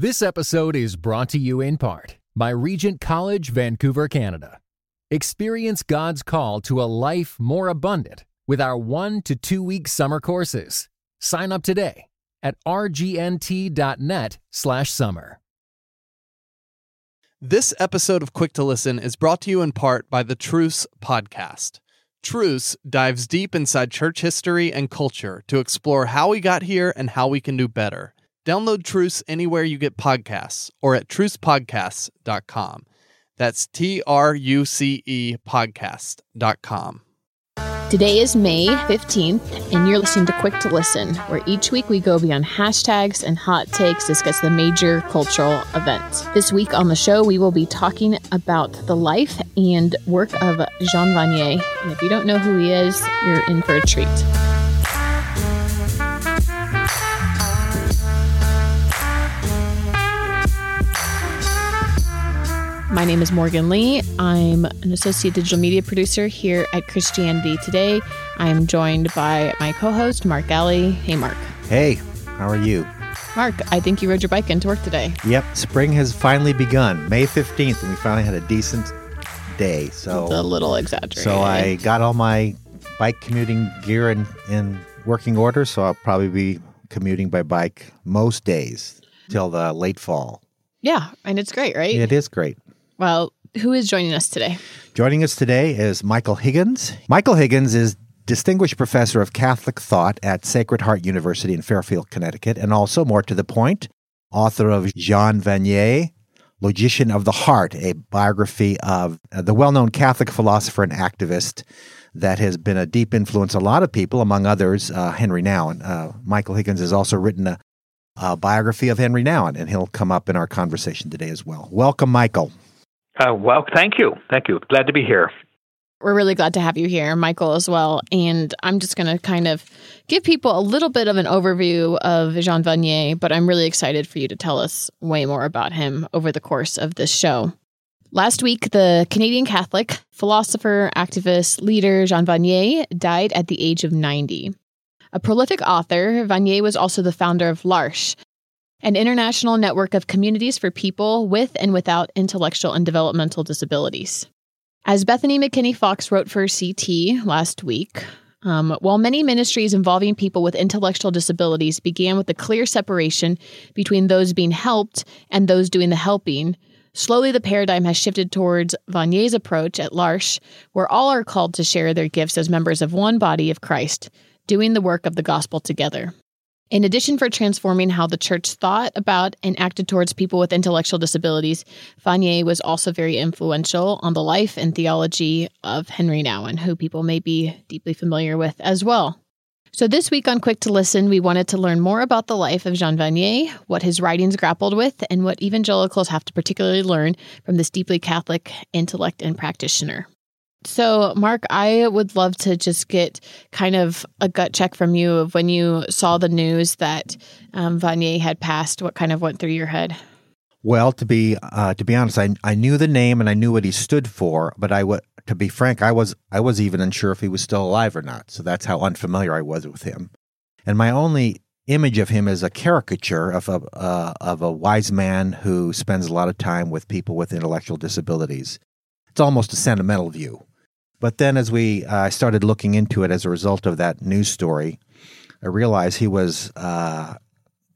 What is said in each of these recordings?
This episode is brought to you in part by Regent College, Vancouver, Canada. Experience God's call to a life more abundant with our one to two week summer courses. Sign up today at rgnt.net/slash summer. This episode of Quick to Listen is brought to you in part by the Truce Podcast. Truce dives deep inside church history and culture to explore how we got here and how we can do better. Download Truce anywhere you get podcasts or at trucepodcasts.com. That's T R U C E podcast.com. Today is May 15th, and you're listening to Quick to Listen, where each week we go beyond hashtags and hot takes, to discuss the major cultural events. This week on the show, we will be talking about the life and work of Jean Vanier. And if you don't know who he is, you're in for a treat. My name is Morgan Lee. I'm an associate digital media producer here at Christianity Today. I am joined by my co host, Mark Galli. Hey, Mark. Hey, how are you? Mark, I think you rode your bike into work today. Yep, spring has finally begun. May 15th, and we finally had a decent day. So It's a little exaggerated. So I got all my bike commuting gear in, in working order, so I'll probably be commuting by bike most days till the late fall. Yeah, and it's great, right? It is great. Well, who is joining us today? Joining us today is Michael Higgins. Michael Higgins is Distinguished Professor of Catholic Thought at Sacred Heart University in Fairfield, Connecticut, and also, more to the point, author of Jean Vanier, Logician of the Heart, a biography of the well known Catholic philosopher and activist that has been a deep influence a lot of people, among others, uh, Henri Nouwen. Uh, Michael Higgins has also written a, a biography of Henri Nouwen, and he'll come up in our conversation today as well. Welcome, Michael. Uh, well, thank you. Thank you. Glad to be here. We're really glad to have you here, Michael, as well. And I'm just going to kind of give people a little bit of an overview of Jean Vanier, but I'm really excited for you to tell us way more about him over the course of this show. Last week, the Canadian Catholic philosopher, activist, leader Jean Vanier died at the age of 90. A prolific author, Vanier was also the founder of L'Arche, an international network of communities for people with and without intellectual and developmental disabilities. As Bethany McKinney Fox wrote for CT last week, um, while many ministries involving people with intellectual disabilities began with a clear separation between those being helped and those doing the helping, slowly the paradigm has shifted towards Vanier's approach at L'Arche, where all are called to share their gifts as members of one body of Christ, doing the work of the gospel together. In addition for transforming how the church thought about and acted towards people with intellectual disabilities, Vanier was also very influential on the life and theology of Henri Nouwen, who people may be deeply familiar with as well. So this week on Quick to Listen, we wanted to learn more about the life of Jean Vanier, what his writings grappled with, and what evangelicals have to particularly learn from this deeply Catholic intellect and practitioner. So, Mark, I would love to just get kind of a gut check from you of when you saw the news that um, Vanier had passed. What kind of went through your head? Well, to be uh, to be honest, I I knew the name and I knew what he stood for, but I w- to be frank, I was I was even unsure if he was still alive or not. So that's how unfamiliar I was with him. And my only image of him is a caricature of a uh, of a wise man who spends a lot of time with people with intellectual disabilities. It's almost a sentimental view. But then, as we uh, started looking into it as a result of that news story, I realized he was uh,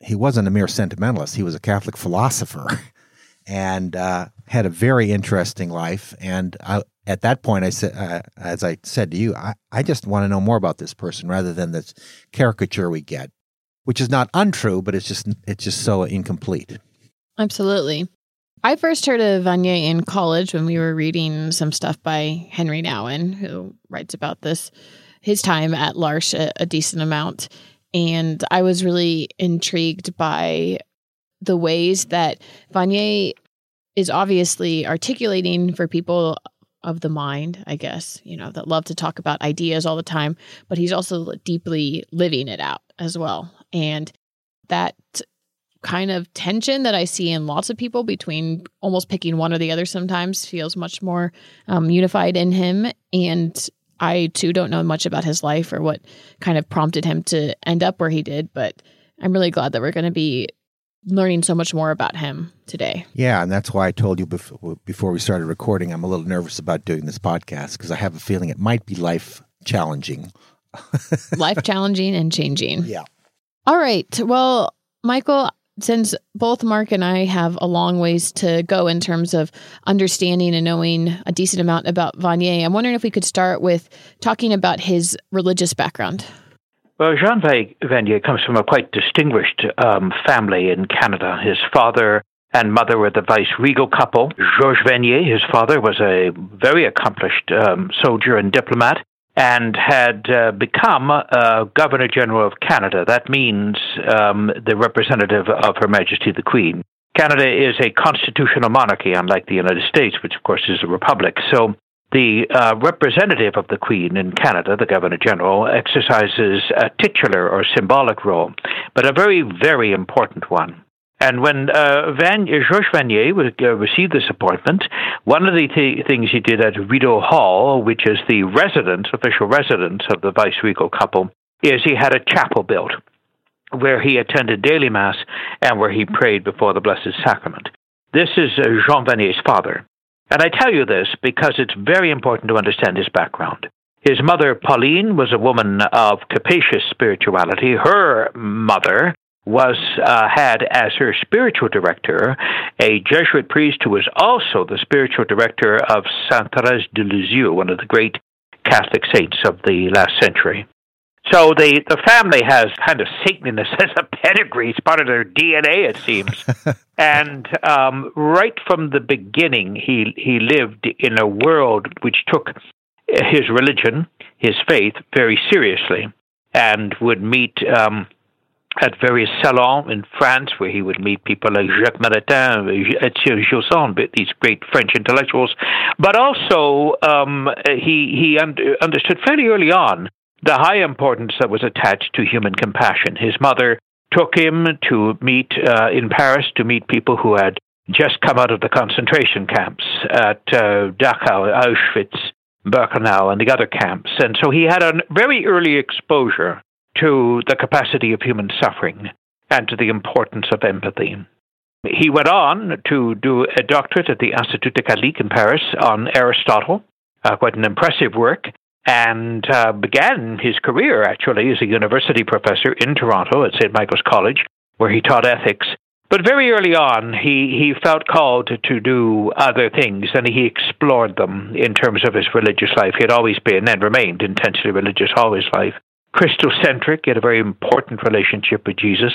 he wasn't a mere sentimentalist. He was a Catholic philosopher, and uh, had a very interesting life. And I, at that point, I said, uh, as I said to you, I, I just want to know more about this person rather than this caricature we get, which is not untrue, but it's just it's just so incomplete. Absolutely. I first heard of Vanier in college when we were reading some stuff by Henri Nouwen, who writes about this, his time at L'Arche a, a decent amount. And I was really intrigued by the ways that Vanier is obviously articulating for people of the mind, I guess, you know, that love to talk about ideas all the time, but he's also deeply living it out as well. And that kind of tension that I see in lots of people between almost picking one or the other sometimes feels much more um, unified in him. And I too don't know much about his life or what kind of prompted him to end up where he did, but I'm really glad that we're going to be learning so much more about him today. Yeah, and that's why I told you before, before we started recording, I'm a little nervous about doing this podcast because I have a feeling it might be life challenging. life challenging and changing. Yeah. All right. Well, Michael, since both Mark and I have a long ways to go in terms of understanding and knowing a decent amount about Vanier, I'm wondering if we could start with talking about his religious background. Well, Jean Vanier comes from a quite distinguished um, family in Canada. His father and mother were the vice regal couple. Georges Vanier, his father, was a very accomplished um, soldier and diplomat and had uh, become uh, Governor General of Canada. That means um, the representative of Her Majesty the Queen. Canada is a constitutional monarchy, unlike the United States, which, of course, is a republic. So the uh, representative of the Queen in Canada, the Governor General, exercises a titular or symbolic role, but a very, very important one. And when uh, Van, Georges Vanier uh, received this appointment, one of the th- things he did at Rideau Hall, which is the residence, official residence of the viceregal couple, is he had a chapel built where he attended daily mass and where he prayed before the Blessed Sacrament. This is uh, Jean Vanier's father. And I tell you this because it's very important to understand his background. His mother, Pauline, was a woman of capacious spirituality. Her mother was uh, had as her spiritual director a Jesuit priest who was also the spiritual director of Sainte Therese de Lisieux, one of the great Catholic saints of the last century. So the, the family has kind of Satanism as a pedigree. It's part of their DNA, it seems. and um, right from the beginning, he he lived in a world which took his religion, his faith, very seriously, and would meet um, at various salons in France, where he would meet people like Jacques Maritain, Etienne Gilson, these great French intellectuals. But also, um, he he under, understood fairly early on the high importance that was attached to human compassion. His mother took him to meet uh, in Paris to meet people who had just come out of the concentration camps at uh, Dachau, Auschwitz, Birkenau, and the other camps. And so he had a very early exposure to the capacity of human suffering and to the importance of empathy. He went on to do a doctorate at the Institut de Catholique in Paris on Aristotle, uh, quite an impressive work and uh, began his career actually as a university professor in Toronto at St. Michael's College, where he taught ethics. But very early on, he, he felt called to do other things, and he explored them in terms of his religious life. He had always been and remained intensely religious all his life. Christocentric, he had a very important relationship with Jesus.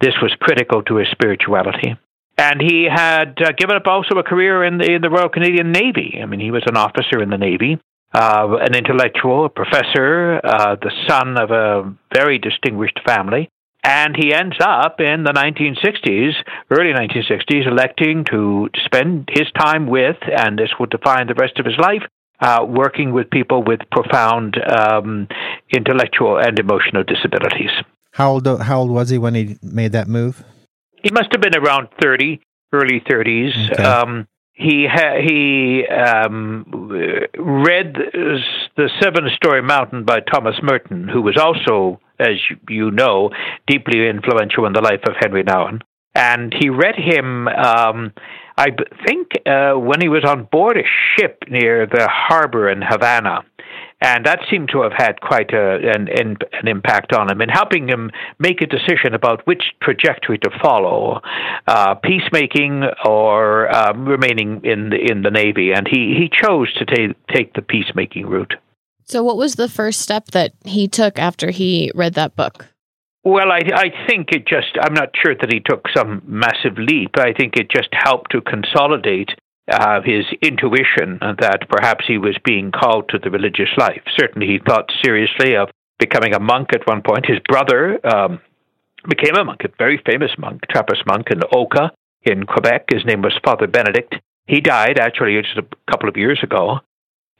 This was critical to his spirituality. And he had uh, given up also a career in the, in the Royal Canadian Navy. I mean, he was an officer in the Navy uh, an intellectual, a professor, uh, the son of a very distinguished family. And he ends up in the 1960s, early 1960s, electing to spend his time with, and this would define the rest of his life, uh, working with people with profound um, intellectual and emotional disabilities. How old, how old was he when he made that move? He must have been around 30, early 30s. Okay. Um, he ha- he um, read the Seven Storey Mountain by Thomas Merton, who was also, as you know, deeply influential in the life of Henri Nouwen. And he read him, um, I think, uh, when he was on board a ship near the harbor in Havana and that seemed to have had quite a, an, an, impact on him in helping him make a decision about which trajectory to follow, uh, peacemaking or um, remaining in the, in the Navy. And he, he chose to ta- take the peacemaking route. So, what was the first step that he took after he read that book? Well, I, I think it just, I'm not sure that he took some massive leap. I think it just helped to consolidate uh, his intuition that perhaps he was being called to the religious life. Certainly, he thought seriously of becoming a monk at one point. His brother um, became a monk, a very famous monk, Trappist monk in Oka in Quebec. His name was Father Benedict. He died actually just a couple of years ago.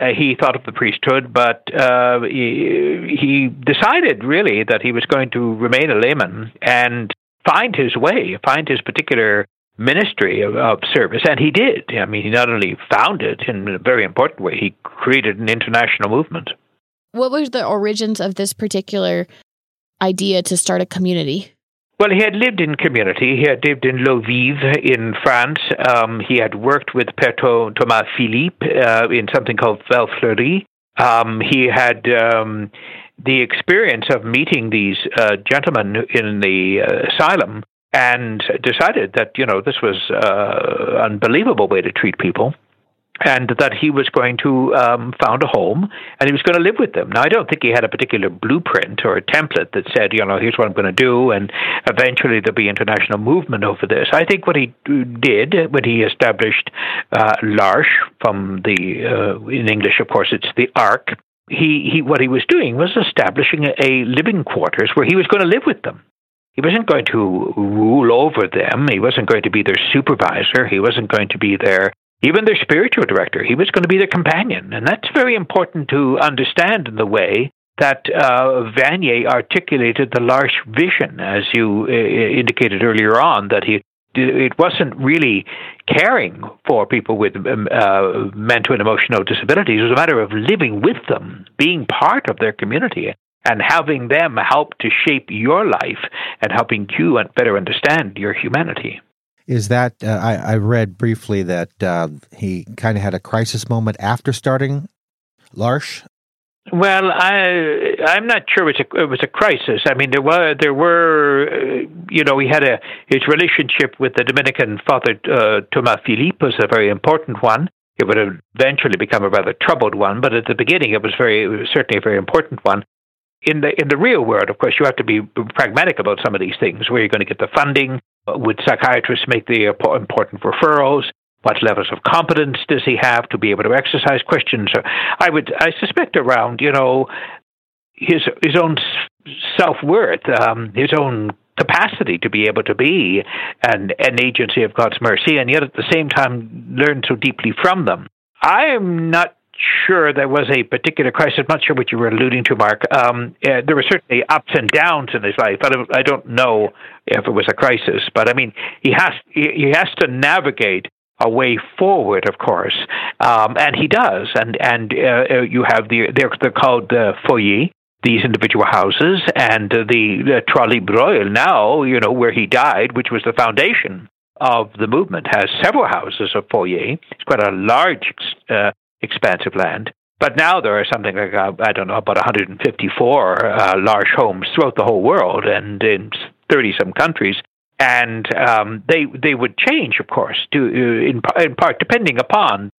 Uh, he thought of the priesthood, but uh, he, he decided really that he was going to remain a layman and find his way, find his particular ministry of, of, service, and he did. I mean, he not only founded in a very important way, he created an international movement. What was the origins of this particular idea to start a community? Well, he had lived in community. He had lived in L'Eau Vive in France. Um, he had worked with Père Thomas Philippe uh, in something called Val Fleuri. Um, he had um, the experience of meeting these uh, gentlemen in the uh, asylum and decided that you know this was an uh, unbelievable way to treat people and that he was going to um, found a home and he was going to live with them. Now, I don't think he had a particular blueprint or a template that said, you know, here's what I'm going to do, and eventually there'll be international movement over this. I think what he did when he established uh, L'Arche from the, uh, in English, of course, it's the Ark. He, he, what he was doing was establishing a, living quarters where he was going to live with them. He wasn't going to rule over them. He wasn't going to be their supervisor. He wasn't going to be their even their spiritual director. He was going to be their companion. And that's very important to understand in the way that uh, Vanier articulated the L'Arche vision, as you uh, indicated earlier on, that he it wasn't really caring for people with um, uh, mental and emotional disabilities. It was a matter of living with them, being part of their community, and having them help to shape your life and helping you better understand your humanity is that uh, I, I, read briefly that uh, he kind of had a crisis moment after starting L'Arche. Well, I I'm not sure it was a, it was a crisis. I mean, there were there were uh, you know he had a his relationship with the Dominican Father uh, Thomas Philippe was a very important one. It would eventually become a rather troubled one, but at the beginning it was very it was certainly a very important one in the in the real world, of course, you have to be pragmatic about some of these things. Where you're going to get the funding, would psychiatrists make the important referrals? What levels of competence does he have to be able to exercise questions? I would, I suspect, around you know his his own self worth, um, his own capacity to be able to be an an agency of God's mercy, and yet at the same time learn so deeply from them. I am not sure there was a particular crisis. I'm not sure what you were alluding to, Mark. Um, uh, there were certainly ups and downs in his life. I don't, I don't know if it was a crisis, but I mean, he has he has to navigate a way forward, of course, um, and he does. And and uh, uh you have the they're, they're called uh, foyer, these individual houses, and the, the Trois Libres now, you know, where he died, which was the foundation of the movement, has several houses of foyer. It's quite a large uh, expansive land. But now there are something like, uh, I don't know, about 154 uh, L'Arche homes throughout the whole world and in 30 some countries. And um, they, they would change, of course, to, uh, in, in part depending upon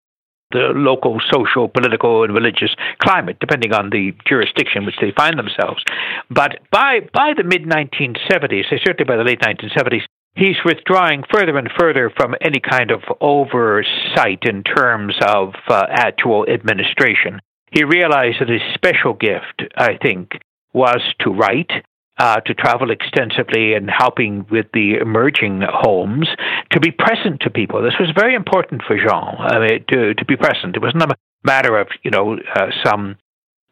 the local social, political, and religious climate, depending on the jurisdiction which they find themselves. But by by the mid 1970s, certainly by the late 1970s, he's withdrawing further and further from any kind of oversight in terms of uh, actual administration. He realized that his special gift, I think, was to write, uh, to travel extensively and helping with the emerging homes, to be present to people. This was very important for Jean, I mean, to, to be present. It wasn't a matter of, you know, uh, some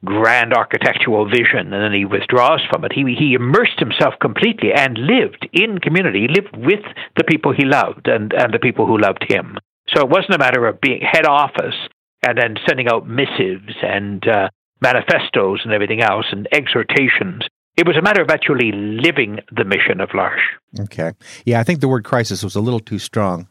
grand architectural vision and then he withdraws from it. He, he immersed himself completely and lived in community. He lived with the people he loved and, and the people who loved him. So it wasn't a matter of being head office and then sending out missives and uh, manifestos and everything else and exhortations. It was a matter of actually living the mission of L'Arche. Okay. Yeah, I think the word crisis was a little too strong.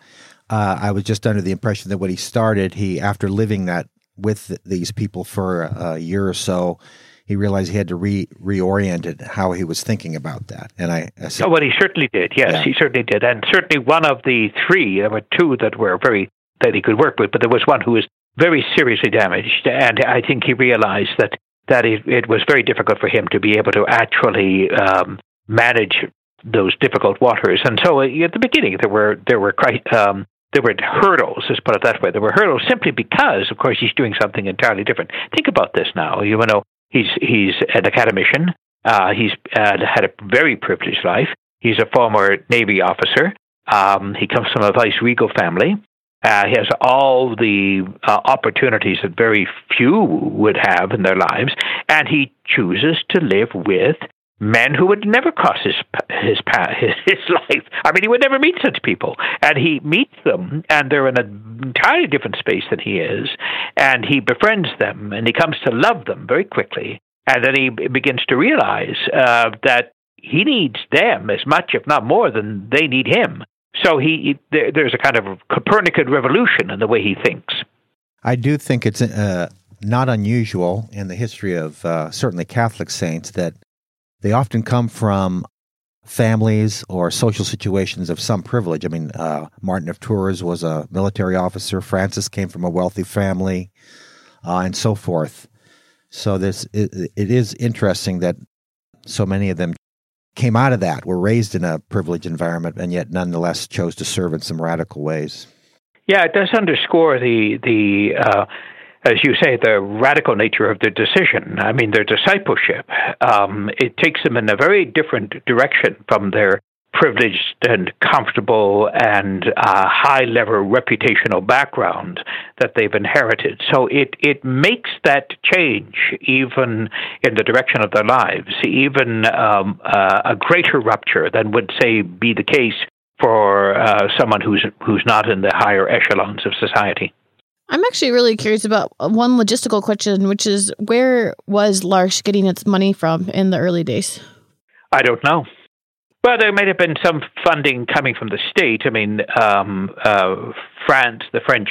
Uh, I was just under the impression that when he started, he after living that with these people for a year or so, he realized he had to re reorient it how he was thinking about that. And I, I said, oh, well, he certainly did. Yes, yeah. he certainly did, and certainly one of the three. There were two that were very that he could work with, but there was one who was very seriously damaged, and I think he realized that that it, it was very difficult for him to be able to actually um, manage those difficult waters. And so, uh, at the beginning, there were there were um, there were hurdles, let's put it that way. There were hurdles simply because, of course, he's doing something entirely different. Think about this now. You know, he's he's an academician. Uh, he's uh, had a very privileged life. He's a former Navy officer. Um, he comes from a vice regal family. Uh, he has all the uh, opportunities that very few would have in their lives, and he chooses to live with men who would never cross his his path, his, his life. I mean, he would never meet such people, and he meets them, and they're in an entirely different space than he is, and he befriends them, and he comes to love them very quickly, and then he begins to realize uh, that he needs them as much, if not more, than they need him. So he, there, there's a kind of Copernican revolution in the way he thinks. I do think it's uh, not unusual in the history of uh, certainly Catholic saints that they often come from families or social situations of some privilege. I mean, uh, Martin of Tours was a military officer. Francis came from a wealthy family, uh, and so forth. So this it, it is interesting that so many of them came out of that, were raised in a privileged environment, and yet nonetheless chose to serve in some radical ways. Yeah, it does underscore the the uh, as you say, the radical nature of their decision. I mean, their discipleship. Um, it takes them in a very different direction from their privileged and comfortable and uh, high level reputational background that they've inherited. So it, it makes that change even in the direction of their lives, even um, uh, a greater rupture than would, say, be the case for uh, someone who's, who's not in the higher echelons of society. I'm actually really curious about one logistical question, which is where was L'Arche getting its money from in the early days? I don't know. Well, there might have been some funding coming from the state. I mean, um, uh, France, the French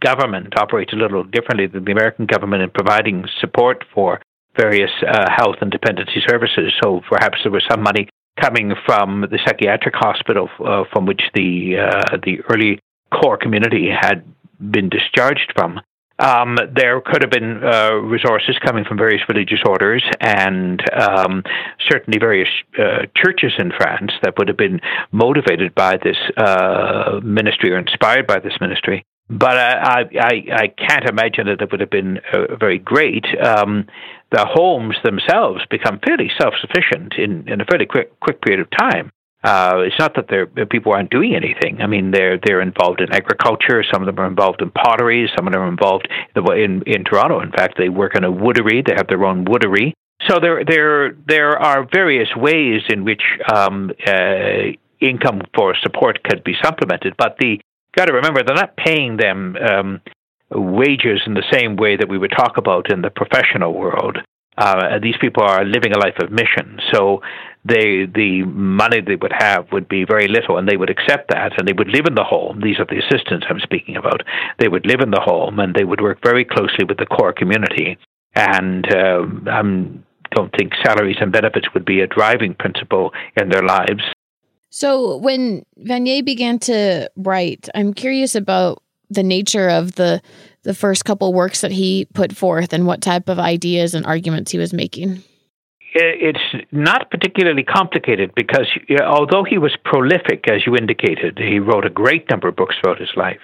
government operates a little differently than the American government in providing support for various uh, health and dependency services. So perhaps there was some money coming from the psychiatric hospital uh, from which the uh, the early core community had been discharged from. Um, there could have been uh, resources coming from various religious orders and um, certainly various uh, churches in France that would have been motivated by this uh, ministry or inspired by this ministry. But I, I, I can't imagine that it would have been uh, very great. Um, the homes themselves become fairly self sufficient in, in a fairly quick, quick period of time. Uh, it's not that they're, people aren't doing anything. I mean, they're they're involved in agriculture. Some of them are involved in pottery. Some of them are involved in in Toronto. In fact, they work in a woodery. They have their own woodery. So there there there are various ways in which um, uh, income for support could be supplemented. But the got to remember they're not paying them um, wages in the same way that we would talk about in the professional world. Uh, these people are living a life of mission, so they the money they would have would be very little, and they would accept that, and they would live in the home. These are the assistants I'm speaking about. They would live in the home, and they would work very closely with the core community. And uh, I don't think salaries and benefits would be a driving principle in their lives. So when Vanier began to write, I'm curious about the nature of the the first couple works that he put forth and what type of ideas and arguments he was making it's not particularly complicated because although he was prolific, as you indicated, he wrote a great number of books throughout his life.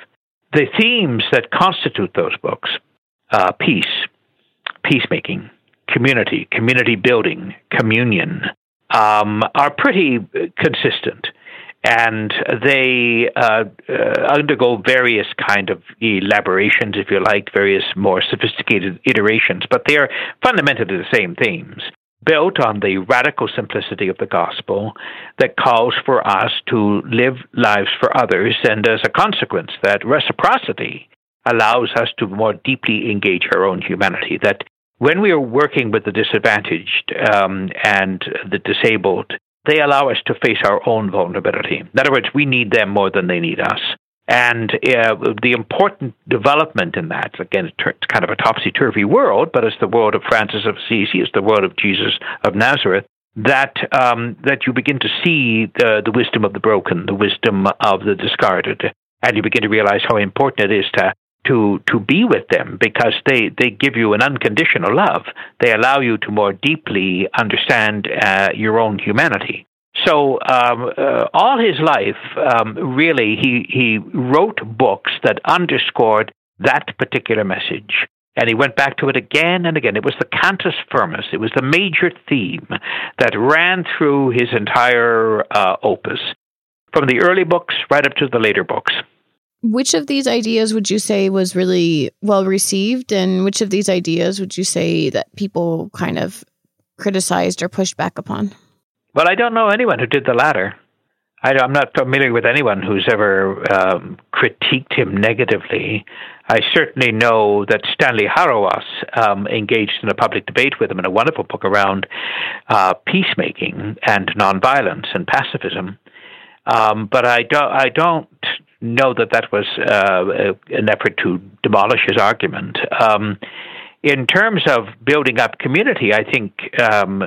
The themes that constitute those books uh, peace, peacemaking, community, community building, communion um, are pretty consistent. And they uh, uh, undergo various kind of elaborations, if you like, various more sophisticated iterations, but they are fundamentally the same themes built on the radical simplicity of the gospel that calls for us to live lives for others, and as a consequence, that reciprocity allows us to more deeply engage our own humanity. That when we are working with the disadvantaged um, and the disabled, they allow us to face our own vulnerability. In other words, we need them more than they need us. And uh, the important development in that, again, it's kind of a topsy turvy world, but it's the world of Francis of Assisi, it's the world of Jesus of Nazareth, that um, that you begin to see the, the wisdom of the broken, the wisdom of the discarded, and you begin to realize how important it is to to to be with them because they they give you an unconditional love. They allow you to more deeply understand uh, your own humanity. So um, uh, all his life, um, really, he he wrote books that underscored that particular message. And he went back to it again and again. It was the cantus firmus. It was the major theme that ran through his entire uh, opus, from the early books right up to the later books. Which of these ideas would you say was really well received, and which of these ideas would you say that people kind of criticized or pushed back upon? Well, I don't know anyone who did the latter. I, am not familiar with anyone who's ever um, critiqued him negatively. I certainly know that Stanley Hauerwas um, engaged in a public debate with him in a wonderful book around uh, peacemaking and nonviolence and pacifism. Um, but I don't, I don't know that that was uh, an effort to demolish his argument. In terms of building up community, I think um,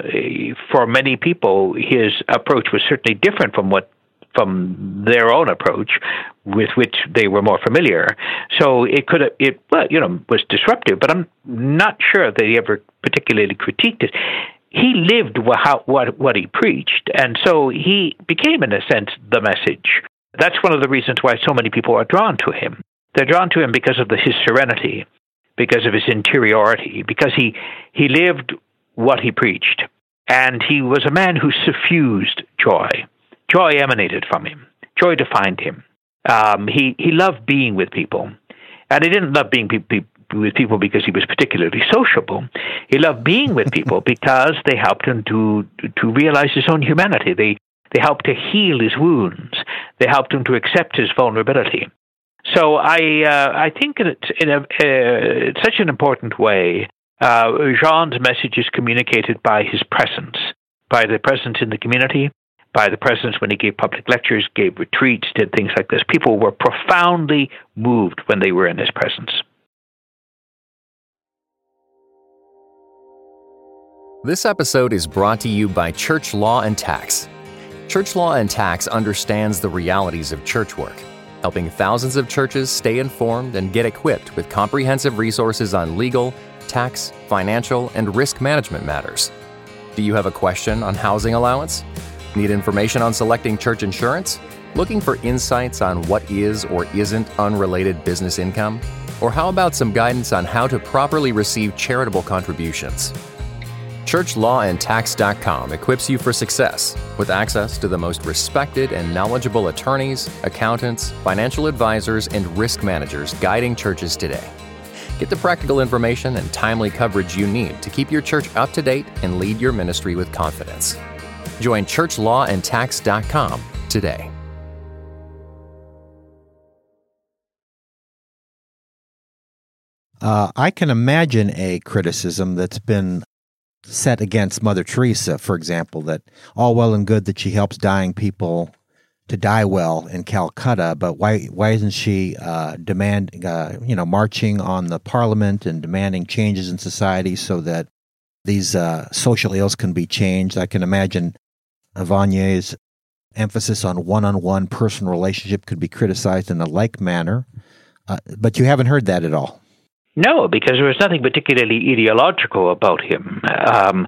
for many people, his approach was certainly different from what from their own approach with which they were more familiar. So it could it well, you know, was disruptive, but I'm not sure that he ever particularly critiqued it. He lived what what what he preached, and so he became, in a sense, the message. That's one of the reasons why so many people are drawn to him. They're drawn to him because of the, his serenity, because of his interiority, because he he lived what he preached, and he was a man who suffused joy. Joy emanated from him. Joy defined him. Um, he he loved being with people, and he didn't love being pe- pe- with people because he was particularly sociable. He loved being with people because they helped him to to realize his own humanity. They they helped to heal his wounds. They helped him to accept his vulnerability. So I uh, I think that in a uh, such an important way, uh, Jean's message is communicated by his presence, by the presence in the community, by the presence when he gave public lectures, gave retreats, did things like this. People were profoundly moved when they were in his presence. This episode is brought to you by Church Law and Tax. Church Law and Tax understands the realities of church work, helping thousands of churches stay informed and get equipped with comprehensive resources on legal, tax, financial, and risk management matters. Do you have a question on housing allowance? Need information on selecting church insurance? Looking for insights on what is or isn't unrelated business income? Or how about some guidance on how to properly receive charitable contributions? ChurchLawAndTax.com equips you for success with access to the most respected and knowledgeable attorneys, accountants, financial advisors, and risk managers guiding churches today. Get the practical information and timely coverage you need to keep your church up to date and lead your ministry with confidence. Join ChurchLawAndTax.com today. Uh, I can imagine a criticism that's been set against Mother Teresa, for example, that all well and good that she helps dying people to die well in Calcutta, but why why isn't she uh, demand uh, you know marching on the Parliament and demanding changes in society so that these uh, social ills can be changed? I can imagine Vanier's emphasis on one-on-one personal relationship could be criticized in a like manner, uh, but you haven't heard that at all. No, because there was nothing particularly ideological about him. Um,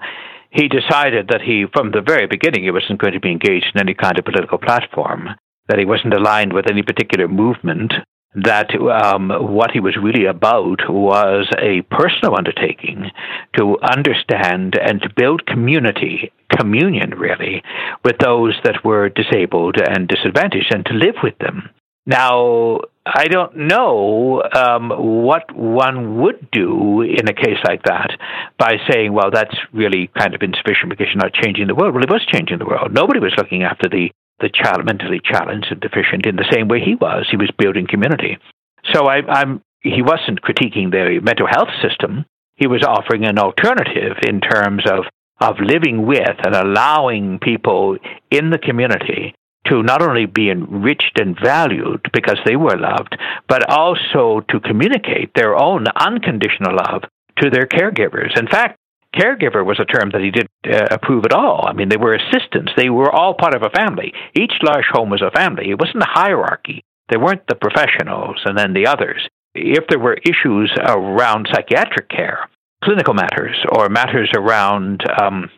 he decided that he, from the very beginning, he wasn't going to be engaged in any kind of political platform, that he wasn't aligned with any particular movement, that um, what he was really about was a personal undertaking to understand and to build community, communion really, with those that were disabled and disadvantaged and to live with them. Now, I don't know um, what one would do in a case like that by saying, well, that's really kind of insufficient because you're not changing the world. Well, he was changing the world. Nobody was looking after the, the child mentally challenged and deficient in the same way he was. He was building community. So I, I'm, he wasn't critiquing the mental health system. He was offering an alternative in terms of, of living with and allowing people in the community to not only be enriched and valued because they were loved, but also to communicate their own unconditional love to their caregivers. In fact, caregiver was a term that he didn't uh, approve at all. I mean, they were assistants. They were all part of a family. Each large home was a family. It wasn't a hierarchy. They weren't the professionals and then the others. If there were issues around psychiatric care, clinical matters, or matters around um,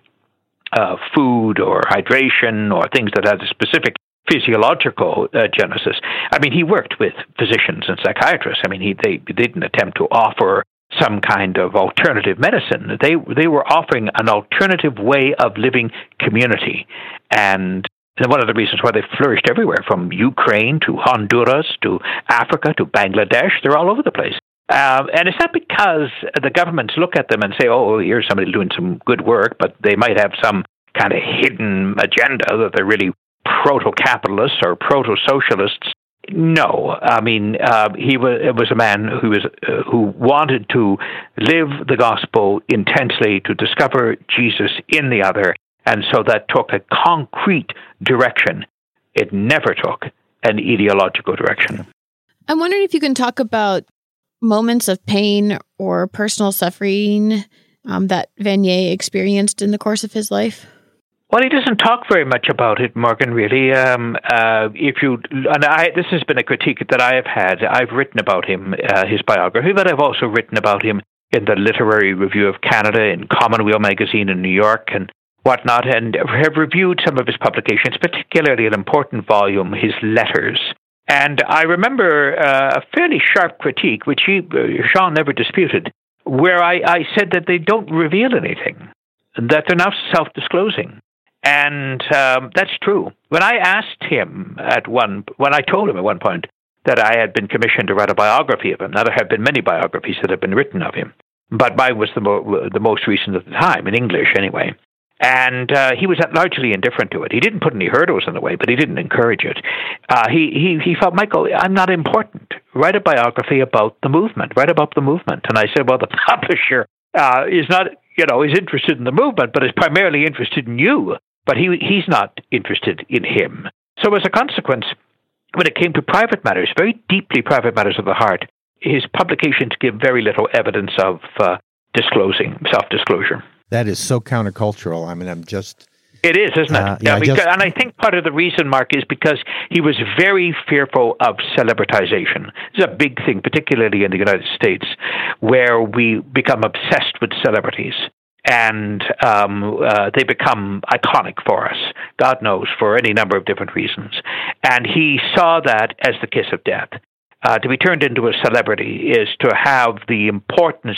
uh, food or hydration or things that had a specific physiological uh, genesis. I mean, he worked with physicians and psychiatrists. I mean, he they, they didn't attempt to offer some kind of alternative medicine. They they were offering an alternative way of living community, and one of the reasons why they flourished everywhere, from Ukraine to Honduras to Africa to Bangladesh, they're all over the place. Uh, and it's not because the governments look at them and say, oh, here's somebody doing some good work, but they might have some kind of hidden agenda that they're really proto capitalists or proto socialists. No, I mean uh, he was it was a man who was uh, who wanted to live the gospel intensely to discover Jesus in the other, and so that took a concrete direction. It never took an ideological direction. I'm wondering if you can talk about moments of pain or personal suffering um, that Vanier experienced in the course of his life. Well, he doesn't talk very much about it, Morgan. Really, um, uh, if you and I, this has been a critique that I have had. I've written about him, uh, his biography, but I've also written about him in the Literary Review of Canada, in Commonweal magazine in New York, and whatnot, and have reviewed some of his publications, particularly an important volume, his letters. And I remember uh, a fairly sharp critique, which he, uh, Jean never disputed, where I, I said that they don't reveal anything, that they're now self disclosing. And um, that's true. When I asked him at one, when I told him at one point that I had been commissioned to write a biography of him, now there have been many biographies that have been written of him, but mine was the, mo- the most recent at the time, in English anyway. And uh, he was largely indifferent to it. He didn't put any hurdles in the way, but he didn't encourage it. Uh, he, he, he felt, Michael, I'm not important. Write a biography about the movement. Write about the movement. And I said, well, the publisher uh, is not, you know, is interested in the movement, but is primarily interested in you but he he's not interested in him. So as a consequence, when it came to private matters, very deeply private matters of the heart, his publications give very little evidence of uh, disclosing self-disclosure. That is so countercultural. I mean, I'm just. It is, isn't it? Uh, yeah, yeah because, just... and I think part of the reason, Mark, is because he was very fearful of celebritization. It's a big thing, particularly in the United States, where we become obsessed with celebrities and um, uh, they become iconic for us, God knows, for any number of different reasons. And he saw that as the kiss of death. Uh, to be turned into a celebrity is to have the importance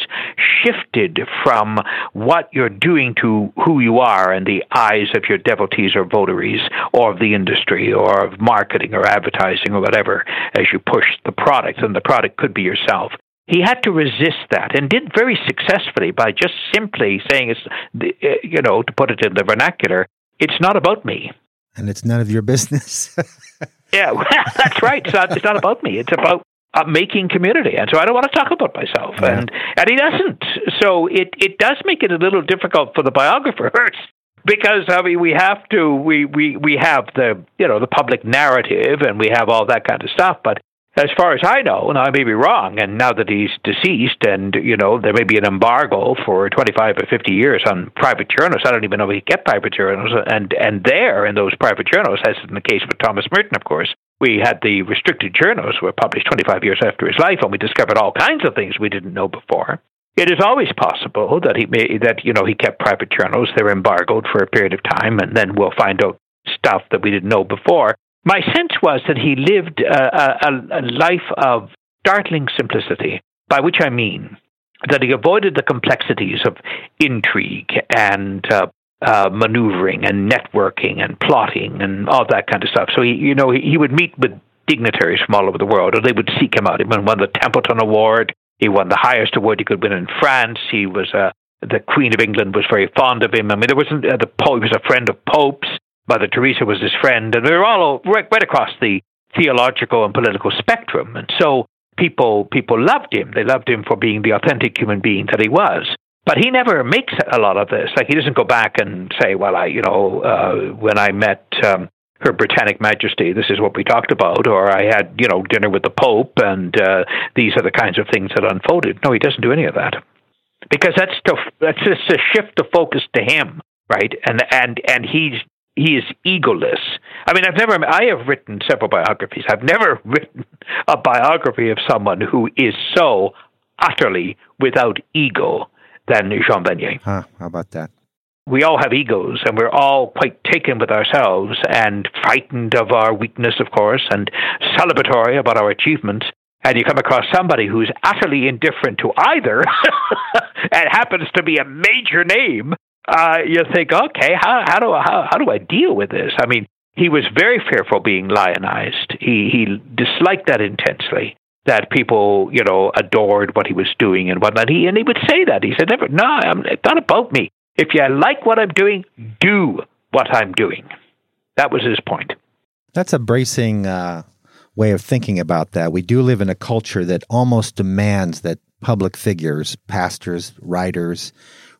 shifted from what you're doing to who you are in the eyes of your devotees or votaries or of the industry or of marketing or advertising or whatever as you push the product, and the product could be yourself he had to resist that and did very successfully by just simply saying, it's, uh, you know, to put it in the vernacular, it's not about me. And it's none of your business. yeah, well, that's right. It's not, it's not about me. It's about uh, making community. And so I don't want to talk about myself. Yeah. And, and he doesn't. So it, it does make it a little difficult for the biographers because I mean we have to we, we, we have the you know the public narrative and we have all that kind of stuff, but as far as I know, and I may be wrong, and now that he's deceased, and you know there may be an embargo for 25 or 50 years on private journals. I don't even know if he get private journals, and and there in those private journals, as in the case with Thomas Merton, of course, we had the restricted journals were published 25 years after his life, and we discovered all kinds of things we didn't know before. It is always possible that he may that you know he kept private journals. They're embargoed for a period of time, and then we'll find out stuff that we didn't know before. My sense was that he lived a, a, a life of startling simplicity, by which I mean that he avoided the complexities of intrigue and uh, uh, maneuvering and networking and plotting and all that kind of stuff. So he, you know, he, he would meet with dignitaries from all over the world, or they would seek him out. He won the Templeton Award. He won the highest award he could win in France. He was uh, the Queen of England was very fond of him. I mean, there wasn't uh, the Pope. He was a friend of popes. Mother Teresa was his friend, and they were all right, right across the theological and political spectrum. And so people people loved him. They loved him for being the authentic human being that he was. But he never makes a lot of this. Like he doesn't go back and say, "Well, I, you know, uh, when I met um, Her Britannic Majesty, this is what we talked about," or "I had, you know, dinner with the Pope, and uh, these are the kinds of things that unfolded." No, he doesn't do any of that because that's to, that's just a shift of focus to him, right? And and and he's he is egoless. I mean, I've never, I have written several biographies. I've never written a biography of someone who is so utterly without ego than Jean Vanier. Huh, how about that? We all have egos, and we're all quite taken with ourselves and frightened of our weakness, of course, and celebratory about our achievements. And you come across somebody who's utterly indifferent to either and happens to be a major name uh, you think, okay, how how do how how do I deal with this? I mean, he was very fearful being lionized. He he disliked that intensely. That people, you know, adored what he was doing and whatnot. He and he would say that. He said, "Never, no, I'm, it's not about me. If you like what I'm doing, do what I'm doing." That was his point. That's a bracing uh, way of thinking about that. We do live in a culture that almost demands that public figures, pastors, writers,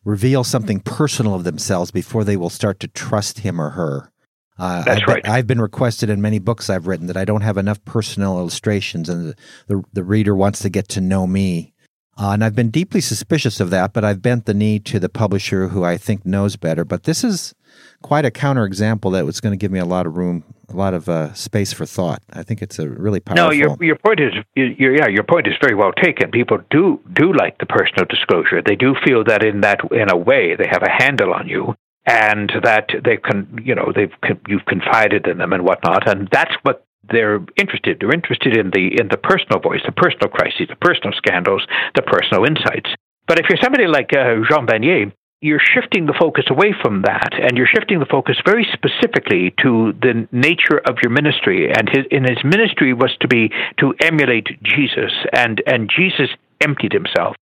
reveal something personal of themselves before they will start to trust him or her. Uh, That's I've right. Been, I've been requested in many books I've written that I don't have enough personal illustrations, and the, the, the reader wants to get to know me. Uh, and I've been deeply suspicious of that, but I've bent the knee to the publisher who I think knows better. But this is quite a counterexample that was going to give me a lot of room, a lot of uh, space for thought. I think it's a really powerful. No, your your point is your, yeah, your point is very well taken. People do do like the personal disclosure. They do feel that in that in a way they have a handle on you, and that they can you know they've you've confided in them and whatnot, and that's what they're interested. They're interested in the in the personal voice, the personal crises, the personal scandals, the personal insights. But if you're somebody like uh, Jean Vanier, you're shifting the focus away from that, and you're shifting the focus very specifically to the nature of your ministry. And his, in his ministry was to be to emulate Jesus, and and Jesus emptied himself.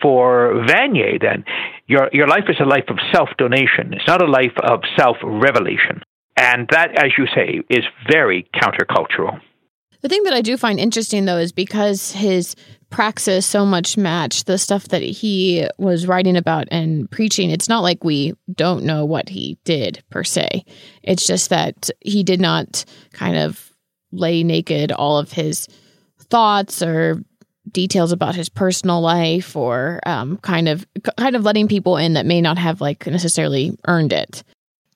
For Vanier, then, your your life is a life of self donation. It's not a life of self revelation, and that, as you say, is very countercultural. The thing that I do find interesting, though, is because his praxis so much match the stuff that he was writing about and preaching. It's not like we don't know what he did per se. It's just that he did not kind of lay naked all of his thoughts or details about his personal life or um, kind of kind of letting people in that may not have like necessarily earned it.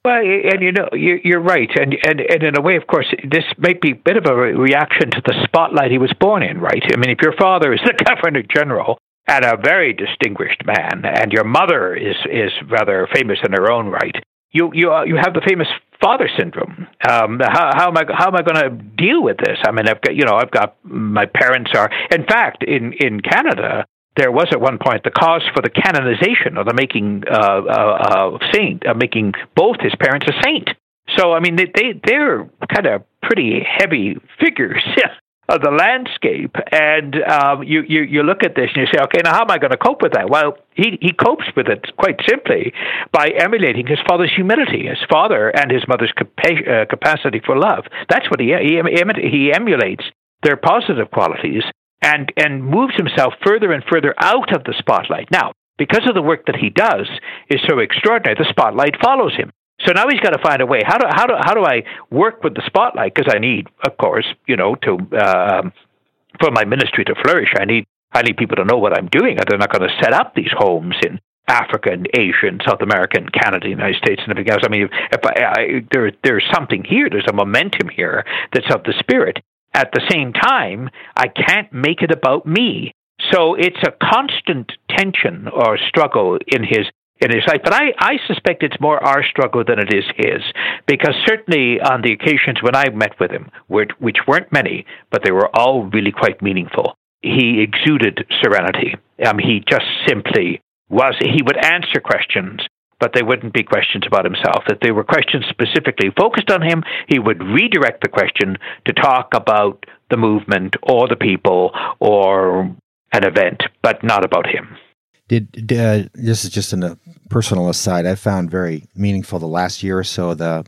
Well, and you know, you're right, and and and in a way, of course, this might be a bit of a reaction to the spotlight he was born in, right? I mean, if your father is the governor general and a very distinguished man, and your mother is is rather famous in her own right, you you uh, you have the famous father syndrome. Um, how, how am I how am I going to deal with this? I mean, I've got you know, I've got my parents are. In fact, in in Canada, there was at one point the cause for the canonization or the making uh, uh, saint, uh, making both his parents a saint. So I mean, they, they they're kind of pretty heavy figures of the landscape, and um, you, you you look at this and you say, okay, now how am I going to cope with that? Well, he he copes with it quite simply by emulating his father's humility, his father and his mother's capa- uh, capacity for love. That's what he he, he emulates their positive qualities and and moves himself further and further out of the spotlight. Now, because of the work that he does is so extraordinary, the spotlight follows him. So now he's got to find a way. How do how do how do I work with the spotlight? Because I need, of course, you know, to um, for my ministry to flourish, I need I need people to know what I'm doing. They're not going to set up these homes in Africa and Asia and South America and Canada, United States, and everything else. I mean, if I, I, there there's something here. There's a momentum here that's of the spirit. At the same time, I can't make it about me. So it's a constant tension or struggle in his in his life. But I, I suspect it's more our struggle than it is his, because certainly on the occasions when I met with him, which weren't many, but they were all really quite meaningful, he exuded serenity. Um, he just simply was. He would answer questions but they wouldn't be questions about himself. If they were questions specifically focused on him, he would redirect the question to talk about the movement or the people or an event, but not about him. Did uh, this is just a personal aside? I found very meaningful the last year or so the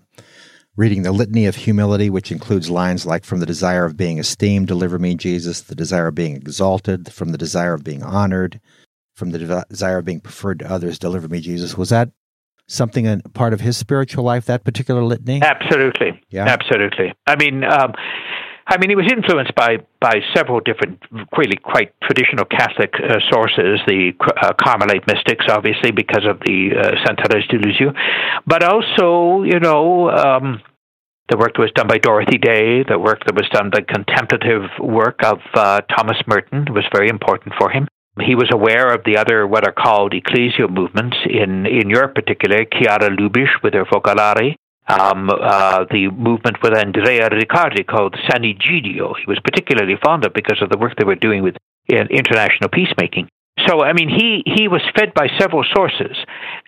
reading the litany of humility, which includes lines like "From the desire of being esteemed, deliver me, Jesus; the desire of being exalted, from the desire of being honored, from the desire of being preferred to others, deliver me, Jesus." Was that something a part of his spiritual life? That particular litany? Absolutely. Yeah. Absolutely. I mean. Um, I mean, he was influenced by, by several different, really quite traditional Catholic uh, sources, the uh, Carmelite mystics, obviously, because of the uh, Saint Therese de Lisieux, but also, you know, um, the work that was done by Dorothy Day, the work that was done, the contemplative work of uh, Thomas Merton was very important for him. He was aware of the other, what are called ecclesial movements in, in Europe, particularly Chiara Lubich with her Focolari, um, uh, the movement with Andrea Riccardi called Sant'Egidio. He was particularly fond of because of the work they were doing with international peacemaking. So, I mean, he, he was fed by several sources,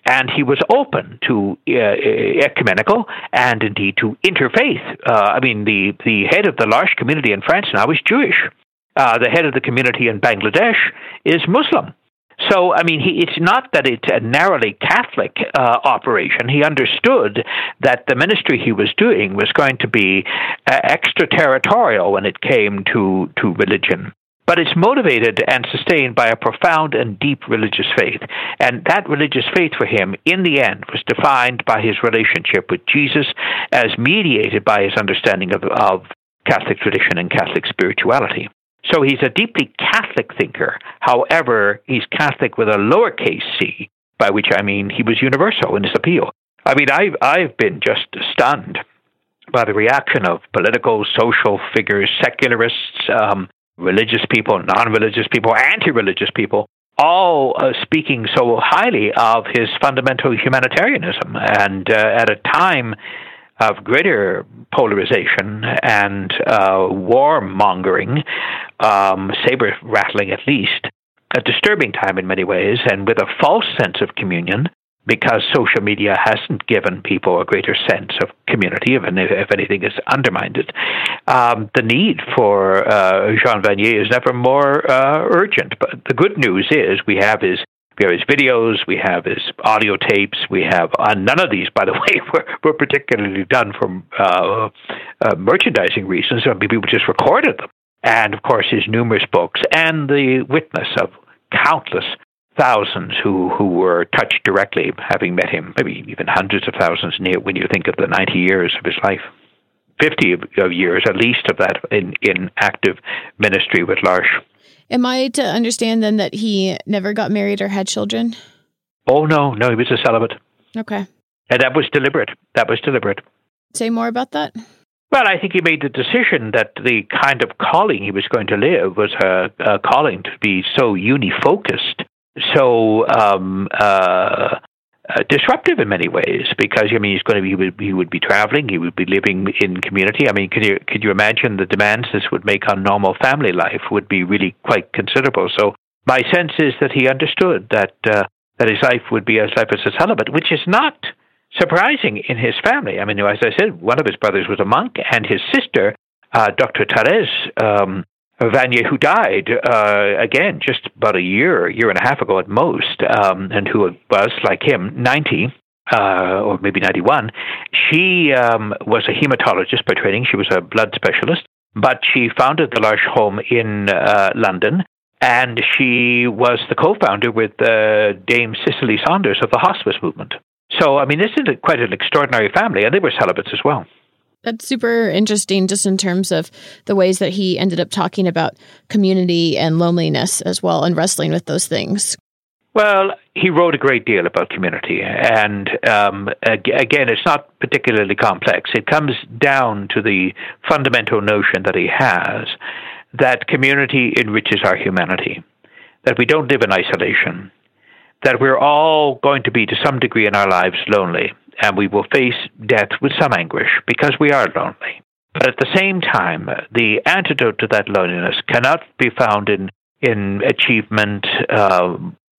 and he was open to uh, ecumenical and indeed to interfaith. Uh, I mean, the, the head of the L'Arche community in France now is Jewish. Uh, the head of the community in Bangladesh is Muslim. So, I mean, he, it's not that it's a narrowly Catholic uh, operation. He understood that the ministry he was doing was going to be uh, extraterritorial when it came to, to religion but it's motivated and sustained by a profound and deep religious faith. And that religious faith for him, in the end, was defined by his relationship with Jesus as mediated by his understanding of, of Catholic tradition and Catholic spirituality. So he's a deeply Catholic thinker. However, he's Catholic with a lowercase c, by which I mean he was universal in his appeal. I mean, I've, I've been just stunned by the reaction of political, social figures, secularists, um, religious people, non religious people, anti religious people, all uh, speaking so highly of his fundamental humanitarianism. And uh, at a time of greater polarization and uh, warmongering, um, saber rattling at least, a disturbing time in many ways, and with a false sense of communion, because social media hasn't given people a greater sense of community, if, if anything, has undermined it. Um, the need for uh, Jean Vanier is never more uh, urgent. But the good news is we have his we have his videos, we have his audio tapes, we have uh, none of these, by the way, were, were particularly done for uh, uh, merchandising reasons. I mean, people just recorded them. And of course, his numerous books and the witness of countless thousands who, who were touched directly, having met him, maybe even hundreds of thousands near, when you think of the 90 years of his life. 50 of, of years, at least, of that in, in active ministry with L'Arche. Am I to understand then that he never got married or had children? Oh, no, no, he was a celibate. Okay. And that was deliberate. That was deliberate. Say more about that. Well, I think he made the decision that the kind of calling he was going to live was a, a calling to be so unifocused so um, uh, uh, disruptive in many ways because I mean he's going to be he would, he would be traveling he would be living in community I mean could you could you imagine the demands this would make on normal family life would be really quite considerable so my sense is that he understood that uh, that his life would be as life as a celibate which is not surprising in his family I mean as I said one of his brothers was a monk and his sister uh, Dr. Therese um, Vanier, who died uh, again just about a year, year and a half ago at most, um, and who was like him, ninety. Uh, or maybe 91. She um, was a hematologist by training. She was a blood specialist, but she founded the L'Arche Home in uh, London, and she was the co-founder with uh, Dame Cicely Saunders of the hospice movement. So, I mean, this is quite an extraordinary family, and they were celibates as well. That's super interesting, just in terms of the ways that he ended up talking about community and loneliness as well, and wrestling with those things. Well, he wrote a great deal about community, and um, again, it's not particularly complex. It comes down to the fundamental notion that he has that community enriches our humanity, that we don't live in isolation, that we're all going to be, to some degree in our lives, lonely and we will face death with some anguish because we are lonely. But at the same time, the antidote to that loneliness cannot be found in in achievement, uh,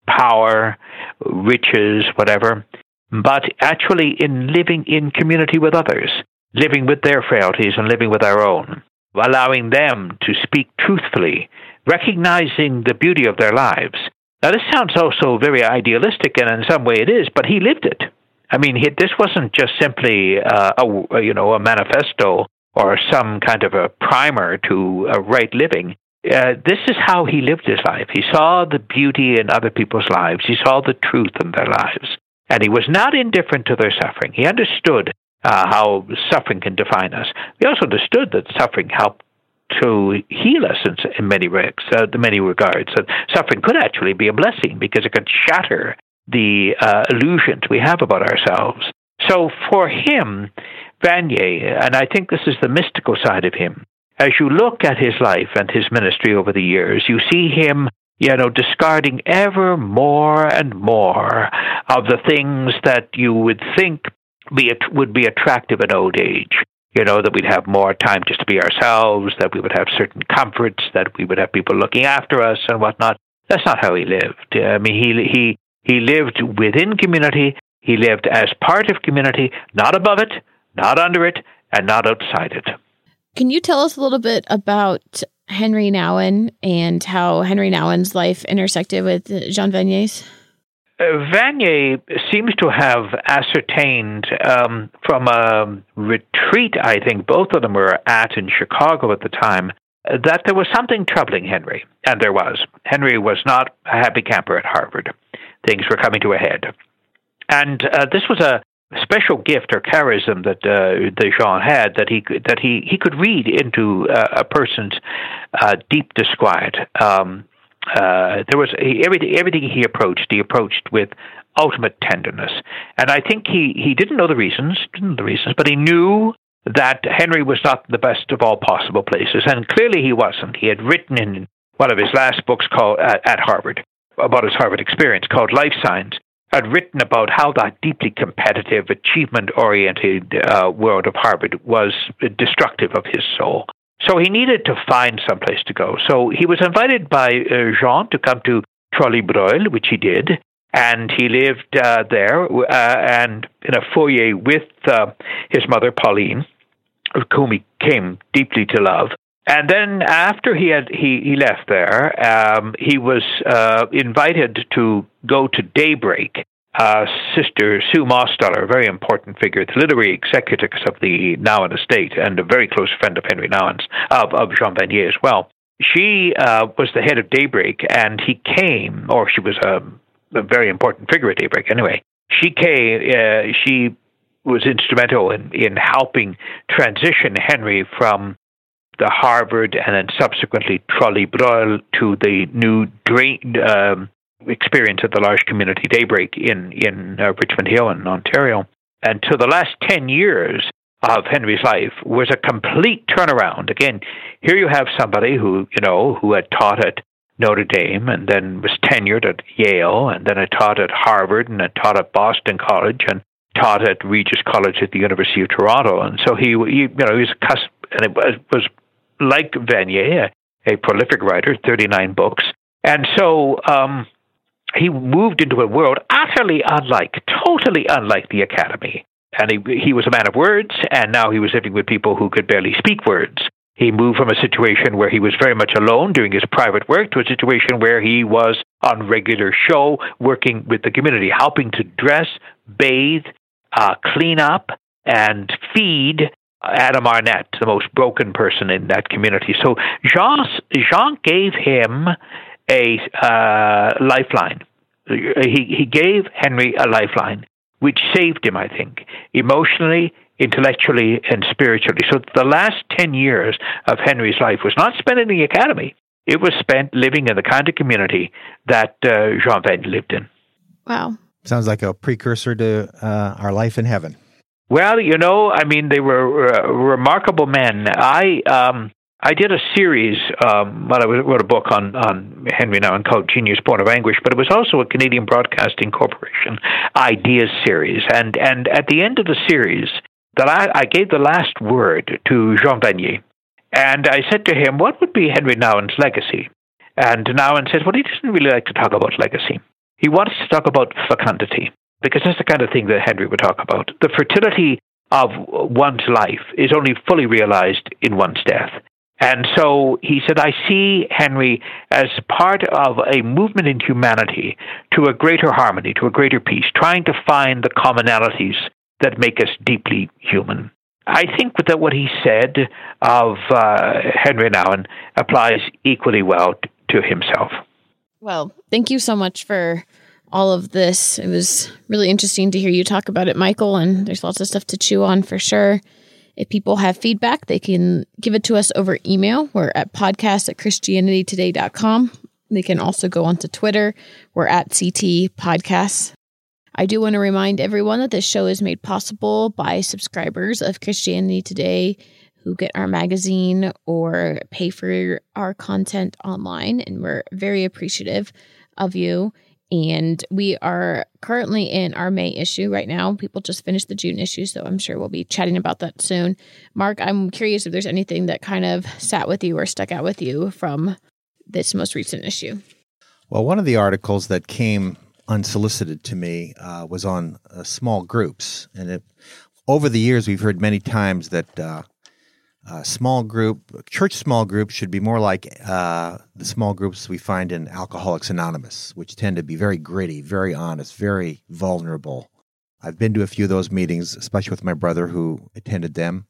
power, riches, whatever, but actually in living in community with others, living with their frailties and living with our own, allowing them to speak truthfully, recognizing the beauty of their lives. Now, this sounds also very idealistic, and in some way it is, but he lived it. I mean, he, this wasn't just simply uh, a you know a manifesto or some kind of a primer to a right living. Uh, this is how he lived his life. He saw the beauty in other people's lives. He saw the truth in their lives, and he was not indifferent to their suffering. He understood uh, how suffering can define us. He also understood that suffering helped to heal us in, in many regards. Uh, many regards, that suffering could actually be a blessing because it could shatter the uh, illusions we have about ourselves. So for him, Vanier, and I think this is the mystical side of him, as you look at his life and his ministry over the years, you see him, you know, discarding ever more and more of the things that you would think be, would be attractive in old age. You know, that we'd have more time just to be ourselves, that we would have certain comforts, that we would have people looking after us and whatnot. That's not how he lived. I mean, he, he, he lived within community. He lived as part of community, not above it, not under it, and not outside it. Can you tell us a little bit about Henri Nouwen and how Henri Nouwen's life intersected with Jean Vanier's? Uh, Vanier seems to have ascertained um, from a retreat, I think both of them were at in Chicago at the time, that there was something troubling Henri. And there was. Henri was not a happy camper at Harvard. Things were coming to a head. And uh, this was a special gift or charism that uh, Jean had that he that he, he could read into uh, a person's uh, deep disquiet. Um, uh, there was he, everything everything he approached he approached with ultimate tenderness, and I think he he didn't know the reasons didn't know the reasons, but he knew that Henri was not the best of all possible places, and clearly he wasn't. He had written in one of his last books called at, at Harvard about his Harvard experience called Life Signs had written about how that deeply competitive, achievement oriented uh, world of Harvard was destructive of his soul. So he needed to find some place to go. So he was invited by uh, Jean to come to Trosly-Breuil, which he did, and he lived uh, there uh, and in a foyer with uh, his mother Pauline, whom he came deeply to love. And then after he had he, he left there, um, he was uh, invited to go to Daybreak, uh, Sister Sue Mosteller, a very important figure, the literary executrix of the Nouwen estate and a very close friend of Henri Nouwen's, of, of Jean Vanier as well. She uh, was the head of Daybreak, and he came, or she was a, a very important figure at Daybreak anyway. She came, uh, she was instrumental in, in helping transition Henri from the Harvard and then subsequently Trosly-Breuil to the new drain, um, experience at the large community daybreak in in uh, Richmond Hill in Ontario. And to the last ten years of Henri's life was a complete turnaround. Again, here you have somebody who you know who had taught at Notre Dame and then was tenured at Yale and then had taught at Harvard and had taught at Boston College and taught at Regis College at the University of Toronto. And so he, he you know, he was and it was, was like Vanier, a, a prolific writer, 39 books. And so um, he moved into a world utterly unlike, totally unlike the academy. And he, he was a man of words, and now he was living with people who could barely speak words. He moved from a situation where he was very much alone doing his private work to a situation where he was on regular show, working with the community, helping to dress, bathe, uh, clean up, and feed Adam Arnett, the most broken person in that community. So Jean, Jean gave him a uh, lifeline. He, he gave Henri a lifeline, which saved him, I think, emotionally, intellectually, and spiritually. So the last 10 years of Henri's life was not spent in the academy, it was spent living in the kind of community that uh, Jean Vanier lived in. Wow. Sounds like a precursor to uh, our life in heaven. Well, you know, I mean, they were uh, remarkable men. I um, I did a series, um, I wrote a book on, on Henri Nouwen called Genius Born of Anguish, but it was also a Canadian Broadcasting Corporation ideas series. And, and at the end of the series, that I, I gave the last word to Jean Vanier. And I said to him, What would be Henri Nouwen's legacy? And Nouwen said, Well, he doesn't really like to talk about legacy. He wants to talk about fecundity, because that's the kind of thing that Henri would talk about. The fertility of one's life is only fully realized in one's death. And so he said, I see Henri as part of a movement in humanity to a greater harmony, to a greater peace, trying to find the commonalities that make us deeply human. I think that what he said of uh, Henri Nouwen applies equally well to himself. Well, thank you so much for all of this. It was really interesting to hear you talk about it, Michael, and there's lots of stuff to chew on for sure. If people have feedback, they can give it to us over email. We're at podcast at christianitytoday.com. They can also go onto Twitter. We're at CT Podcasts. I do want to remind everyone that this show is made possible by subscribers of Christianity Today who get our magazine or pay for our content online. And we're very appreciative of you. And we are currently in our May issue right now. People just finished the June issue, so I'm sure we'll be chatting about that soon. Mark, I'm curious if there's anything that kind of sat with you or stuck out with you from this most recent issue. Well, one of the articles that came unsolicited to me uh, was on uh, small groups. And it, over the years, we've heard many times that uh, uh, small group, church small groups should be more like uh, the small groups we find in Alcoholics Anonymous, which tend to be very gritty, very honest, very vulnerable. I've been to a few of those meetings, especially with my brother who attended them,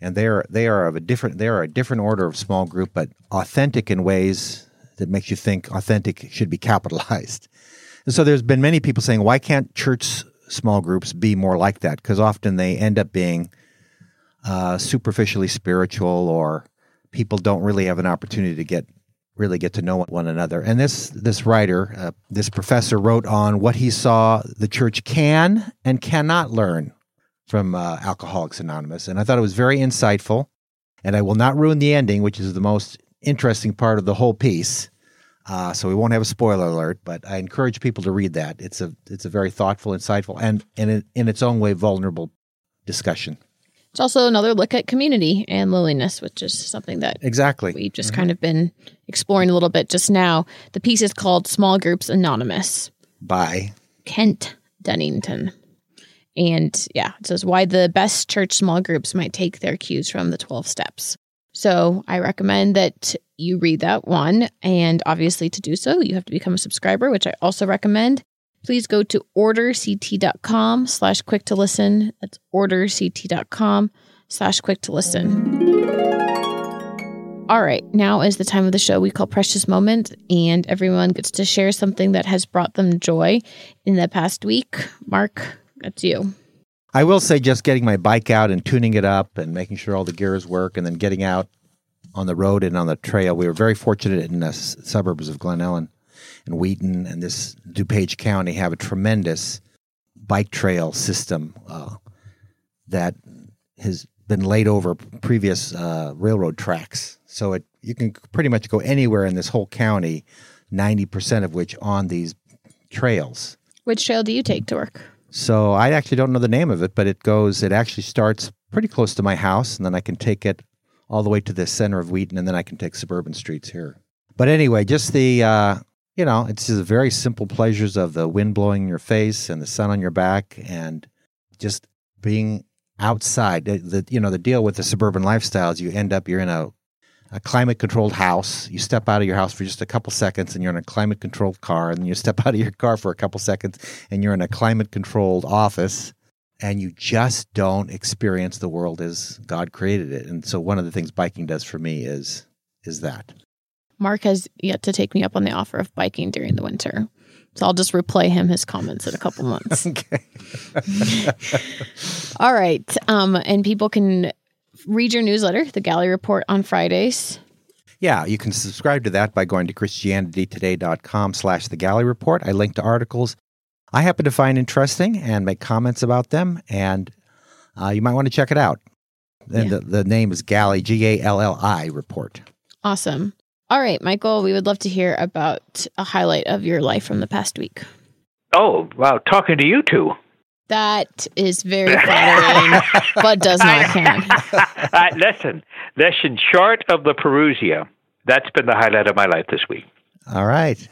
and they are they are of a different they are a different order of small group, but authentic in ways that makes you think authentic should be capitalized. And so there's been many people saying, why can't church small groups be more like that? Because often they end up being uh, superficially spiritual or people don't really have an opportunity to get really get to know one another. And this this writer, uh, this professor, wrote on what he saw the church can and cannot learn from uh, Alcoholics Anonymous, and I thought it was very insightful. And I will not ruin the ending, which is the most interesting part of the whole piece. Uh, so we won't have a spoiler alert, but I encourage people to read that. It's a it's a very thoughtful, insightful, and in in its own way vulnerable discussion. It's also another look at community and loneliness, which is something that exactly we've just mm-hmm. kind of been exploring a little bit just now. The piece is called Small Groups Anonymous by Kent Dunnington. And yeah, it says why the best church small groups might take their cues from the 12 steps. So I recommend that you read that one. And obviously, to do so, you have to become a subscriber, which I also recommend please go to orderct.com slash quick to listen. That's orderct.com slash quick to listen. All right, now is the time of the show we call Precious Moment, and everyone gets to share something that has brought them joy in the past week. Mark, that's you. I will say just getting my bike out and tuning it up and making sure all the gears work and then getting out on the road and on the trail. We were very fortunate in the suburbs of Glen Ellyn and Wheaton and this DuPage County have a tremendous bike trail system uh, that has been laid over previous uh, railroad tracks. So it you can pretty much go anywhere in this whole county, ninety percent of which on these trails. Which trail do you take to work? So I actually don't know the name of it, but it goes. It actually starts pretty close to my house, and then I can take it all the way to the center of Wheaton, and then I can take suburban streets here. But anyway, just the uh, you know, it's just very simple pleasures of the wind blowing in your face and the sun on your back and just being outside. The, the you know the deal with the suburban lifestyles, you end up you're in a a climate controlled house. You step out of your house for just a couple seconds and you're in a climate controlled car. And you step out of your car for a couple seconds and you're in a climate controlled office. And you just don't experience the world as God created it. And so one of the things biking does for me is is that. Mark has yet to take me up on the offer of biking during the winter. So I'll just replay him his comments in a couple months. okay. All right. Um, and people can read your newsletter, the Galli Report, on Fridays. Yeah, you can subscribe to that by going to christianitytoday.com slash the Galli Report. I link to articles I happen to find interesting and make comments about them, and uh, you might want to check it out. And yeah. the, the name is Galli, G A L L I Report. Awesome. All right, Michael, we would love to hear about a highlight of your life from the past week. Oh, wow, talking to you two. That is very flattering, but does not count. uh, listen, listen, short of the Parousia, that's been the highlight of my life this week. All right.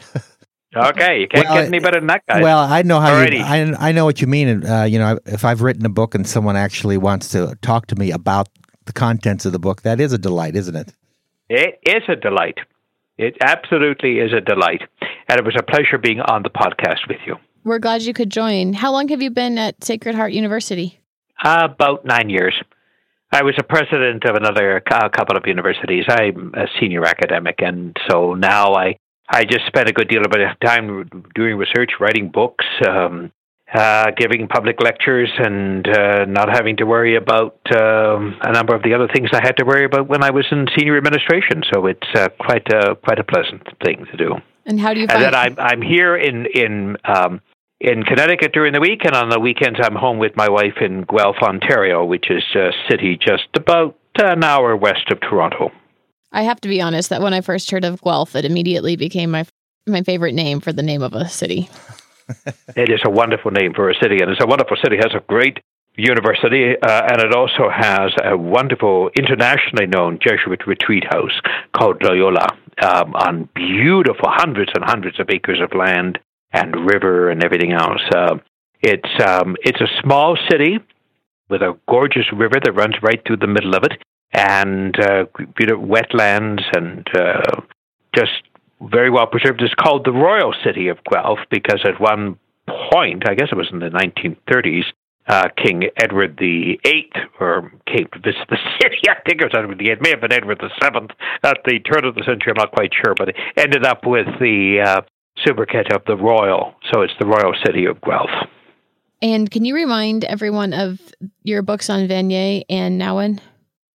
Okay, you can't well, get any better than that, guy. Well, I know how you, I, I know what you mean. And uh, you know, if I've written a book and someone actually wants to talk to me about the contents of the book, that is a delight, isn't it? It is a delight. It absolutely is a delight, and it was a pleasure being on the podcast with you. We're glad you could join. How long have you been at Sacred Heart University? Uh, about nine years. I was a president of another uh, couple of universities. I'm a senior academic, and so now I I just spend a good deal of time doing research, writing books, um, uh, giving public lectures, and uh, not having to worry about um, a number of the other things I had to worry about when I was in senior administration. So it's uh, quite a quite a pleasant thing to do. And how do you? Find- and then I'm I'm here in in um, in Connecticut during the week, and on the weekends I'm home with my wife in Guelph, Ontario, which is a city just about an hour west of Toronto. I have to be honest that when I first heard of Guelph, it immediately became my my favorite name for the name of a city. it is a wonderful name for a city, and it's a wonderful city. It has a great university, uh, and it also has a wonderful, internationally known Jesuit retreat house called Loyola um, on beautiful hundreds and hundreds of acres of land and river and everything else. Uh, it's um, it's a small city with a gorgeous river that runs right through the middle of it, and uh, wetlands and uh, just very well preserved. It's called the Royal City of Guelph because at one point, I guess it was in the 1930s, uh, King Edward the Eighth, or came to visit the city. I think it was Edward the Eighth. May have been Edward the Seventh at the turn of the century. I'm not quite sure, but it ended up with the uh, sobriquet of the Royal. So it's the Royal City of Guelph. And can you remind everyone of your books on Vanier and Nouwen?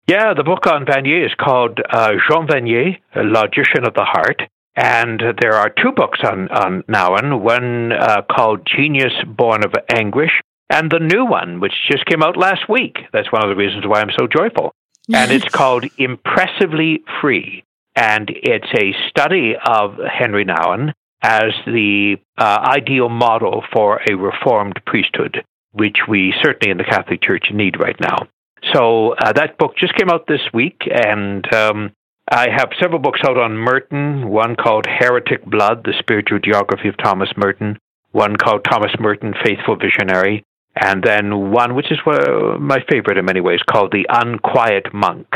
Yeah, the book on Vanier is called uh, Jean Vanier, a Logician of the Heart. And there are two books on, on Nouwen, one uh, called Genius Born of Anguish, and the new one, which just came out last week. That's one of the reasons why I'm so joyful. And it's called Impressively Free. And it's a study of Henri Nouwen as the uh, ideal model for a reformed priesthood, which we certainly in the Catholic Church need right now. So uh, that book just came out this week, and um, I have several books out on Merton, one called Heretic Blood, The Spiritual Geography of Thomas Merton, one called Thomas Merton, Faithful Visionary, and then one which is my favorite in many ways called The Unquiet Monk,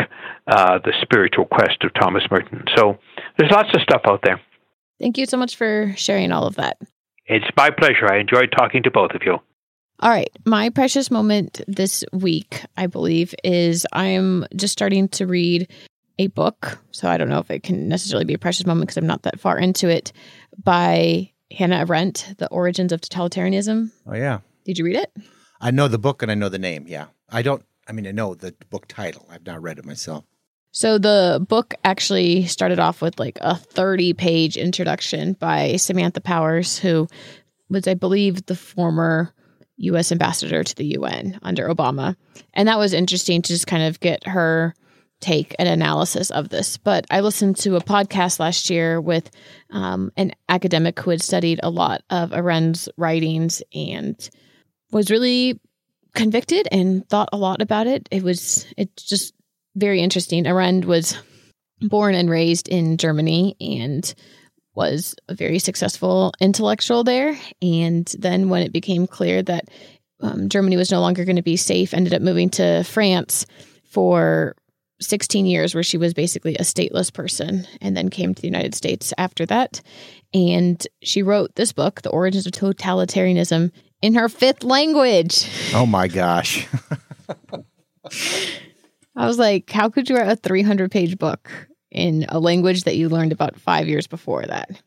uh, The Spiritual Quest of Thomas Merton. So there's lots of stuff out there. Thank you so much for sharing all of that. It's my pleasure. I enjoyed talking to both of you. All right. My precious moment this week, I believe, is I'm just starting to read a book. So I don't know if it can necessarily be a precious moment because I'm not that far into it by Hannah Arendt, The Origins of Totalitarianism. Oh, yeah. Did you read it? I know the book and I know the name. Yeah. I don't, I mean, I know the book title. I've not read it myself. So the book actually started off with like a 30 page introduction by Samantha Powers, who was, I believe, the former US ambassador to the UN under Obama. And that was interesting to just kind of get her take an analysis of this. But I listened to a podcast last year with um, an academic who had studied a lot of Arendt's writings and was really convicted and thought a lot about it. It was, it just very interesting. Arendt was born and raised in Germany and was a very successful intellectual there. And then when it became clear that um, Germany was no longer going to be safe, ended up moving to France for 16 years, where she was basically a stateless person, and then came to the United States after that. And she wrote this book, The Origins of Totalitarianism, in her fifth language. Oh my gosh. I was like, how could you write a 300 page book in a language that you learned about five years before that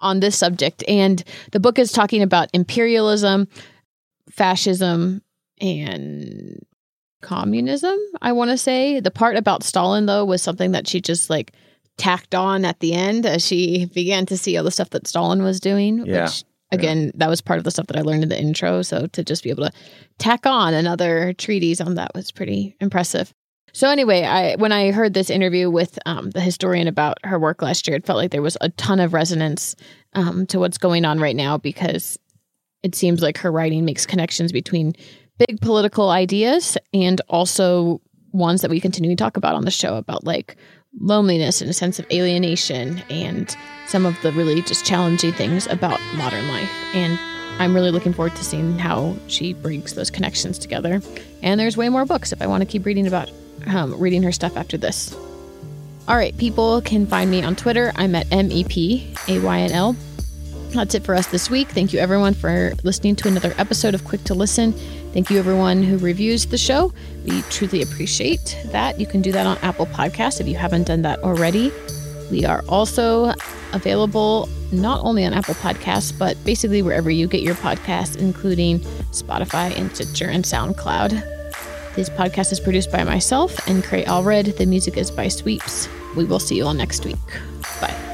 on this subject? And the book is talking about imperialism, fascism, and communism, I want to say. The part about Stalin, though, was something that she just like tacked on at the end as she began to see all the stuff that Stalin was doing. Yeah. Which, again, that was part of the stuff that I learned in the intro. So to just be able to tack on another treatise on that was pretty impressive. So anyway, I when I heard this interview with um, the historian about her work last year, it felt like there was a ton of resonance um, to what's going on right now because it seems like her writing makes connections between big political ideas and also ones that we continue to talk about on the show about like loneliness and a sense of alienation and some of the really just challenging things about modern life. And I'm really looking forward to seeing how she brings those connections together. And there's way more books if I want to keep reading about um, reading her stuff after this. All right, people can find me on Twitter. I'm at M E P A Y N L. That's it for us this week. Thank you, everyone, for listening to another episode of Quick to Listen. Thank you, everyone who reviews the show. We truly appreciate that. You can do that on Apple Podcasts if you haven't done that already. We are also available not only on Apple Podcasts, but basically wherever you get your podcasts, including Spotify and Stitcher and SoundCloud. This podcast is produced by myself and Cray Allred. The music is by Sweeps. We will see you all next week. Bye.